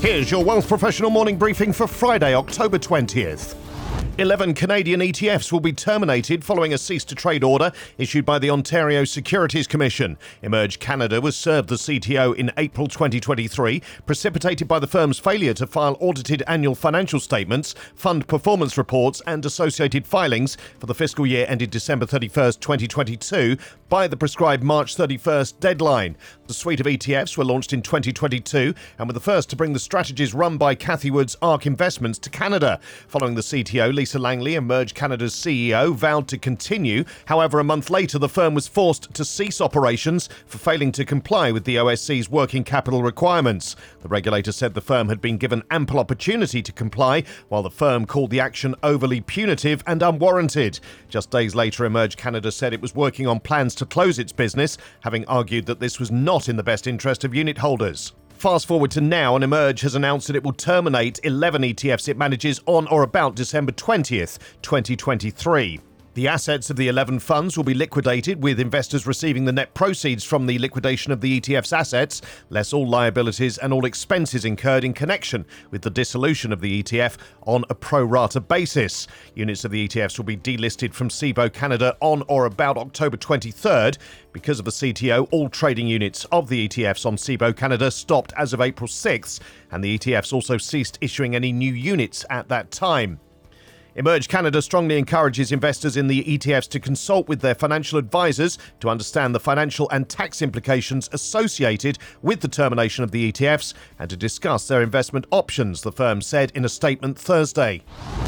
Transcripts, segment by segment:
Here's your Wealth Professional morning briefing for Friday, October 20th. 11 Canadian ETFs will be terminated following a cease to trade order issued by the Ontario Securities Commission. Emerge Canada was served the CTO in April 2023, precipitated by the firm's failure to file audited annual financial statements, fund performance reports, and associated filings for the fiscal year ended December 31st, 2022, by the prescribed March 31st deadline. The suite of ETFs were launched in 2022 and were the first to bring the strategies run by Cathie Wood's ARK Investments to Canada. Following the CTO, Lisa Langley, Emerge Canada's CEO, vowed to continue. However, a month later, the firm was forced to cease operations for failing to comply with the OSC's working capital requirements. The regulator said the firm had been given ample opportunity to comply, while the firm called the action overly punitive and unwarranted. Just days later, Emerge Canada said it was working on plans to close its business, having argued that this was not in the best interest of unit holders. Fast forward to now, and Emerge has announced that it will terminate 11 ETFs it manages on or about December 20th, 2023. The assets of the 11 funds will be liquidated, with investors receiving the net proceeds from the liquidation of the ETF's assets, less all liabilities and all expenses incurred in connection with the dissolution of the ETF on a pro rata basis. Units of the ETFs will be delisted from Cboe Canada on or about October 23rd. Because of the CTO, all trading units of the ETFs on Cboe Canada stopped as of April 6th, and the ETFs also ceased issuing any new units at that time. Emerge Canada strongly encourages investors in the ETFs to consult with their financial advisors to understand the financial and tax implications associated with the termination of the ETFs and to discuss their investment options, the firm said in a statement Thursday.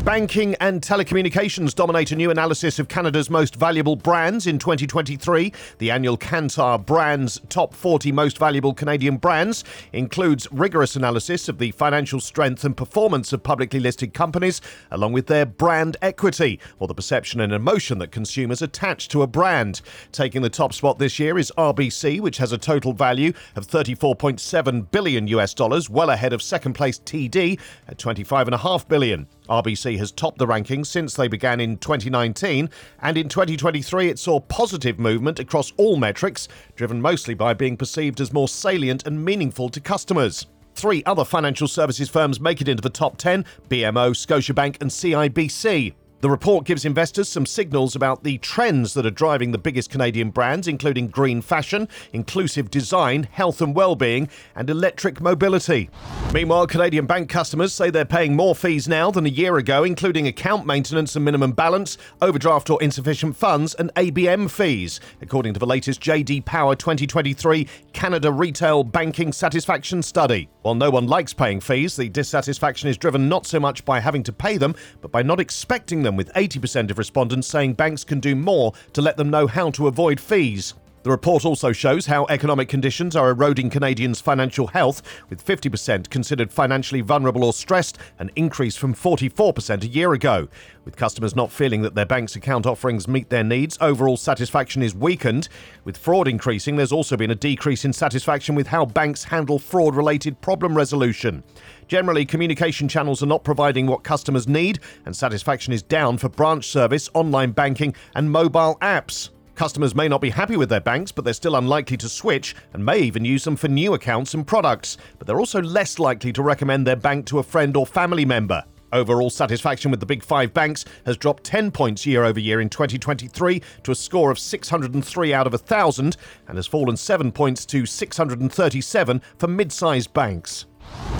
Banking and telecommunications dominate a new analysis of Canada's most valuable brands in 2023. The annual Kantar BrandZ Top 40 Most Valuable Canadian Brands includes rigorous analysis of the financial strength and performance of publicly listed companies, along with their brand equity, or the perception and emotion that consumers attach to a brand. Taking the top spot this year is RBC, which has a total value of 34.7 billion US dollars, well ahead of second place TD at 25.5 billion. RBC has topped the rankings since they began in 2019, and in 2023 it saw positive movement across all metrics, driven mostly by being perceived as more salient and meaningful to customers. Three other financial services firms make it into the top 10 BMO, Scotiabank, and CIBC. The report gives investors some signals about the trends that are driving the biggest Canadian brands, including green fashion, inclusive design, health and well-being, and electric mobility. Meanwhile, Canadian bank customers say they're paying more fees now than a year ago, including account maintenance and minimum balance, overdraft or insufficient funds, and ABM fees, according to the latest JD Power 2023 Canada Retail Banking Satisfaction Study. While no one likes paying fees, the dissatisfaction is driven not so much by having to pay them, but by not expecting them, with 80% of respondents saying banks can do more to let them know how to avoid fees. The report also shows how economic conditions are eroding Canadians' financial health, with 50% considered financially vulnerable or stressed, an increase from 44% a year ago. With customers not feeling that their bank's account offerings meet their needs, overall satisfaction is weakened. With fraud increasing, there's also been a decrease in satisfaction with how banks handle fraud related problem resolution. Generally, communication channels are not providing what customers need, and satisfaction is down for branch service, online banking, and mobile apps. Customers may not be happy with their banks, but they're still unlikely to switch and may even use them for new accounts and products. But they're also less likely to recommend their bank to a friend or family member. Overall satisfaction with the big five banks has dropped 10 points year over year in 2023 to a score of 603 out of 1,000 and has fallen 7 points to 637 for mid sized banks.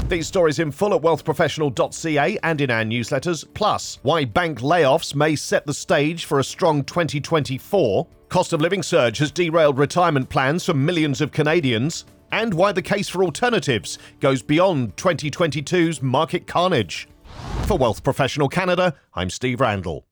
These stories in full at wealthprofessional.ca and in our newsletters. Plus, why bank layoffs may set the stage for a strong 2024. Cost of living surge has derailed retirement plans for millions of Canadians. And why the case for alternatives goes beyond 2022's market carnage. For Wealth Professional Canada, I'm Steve Randall.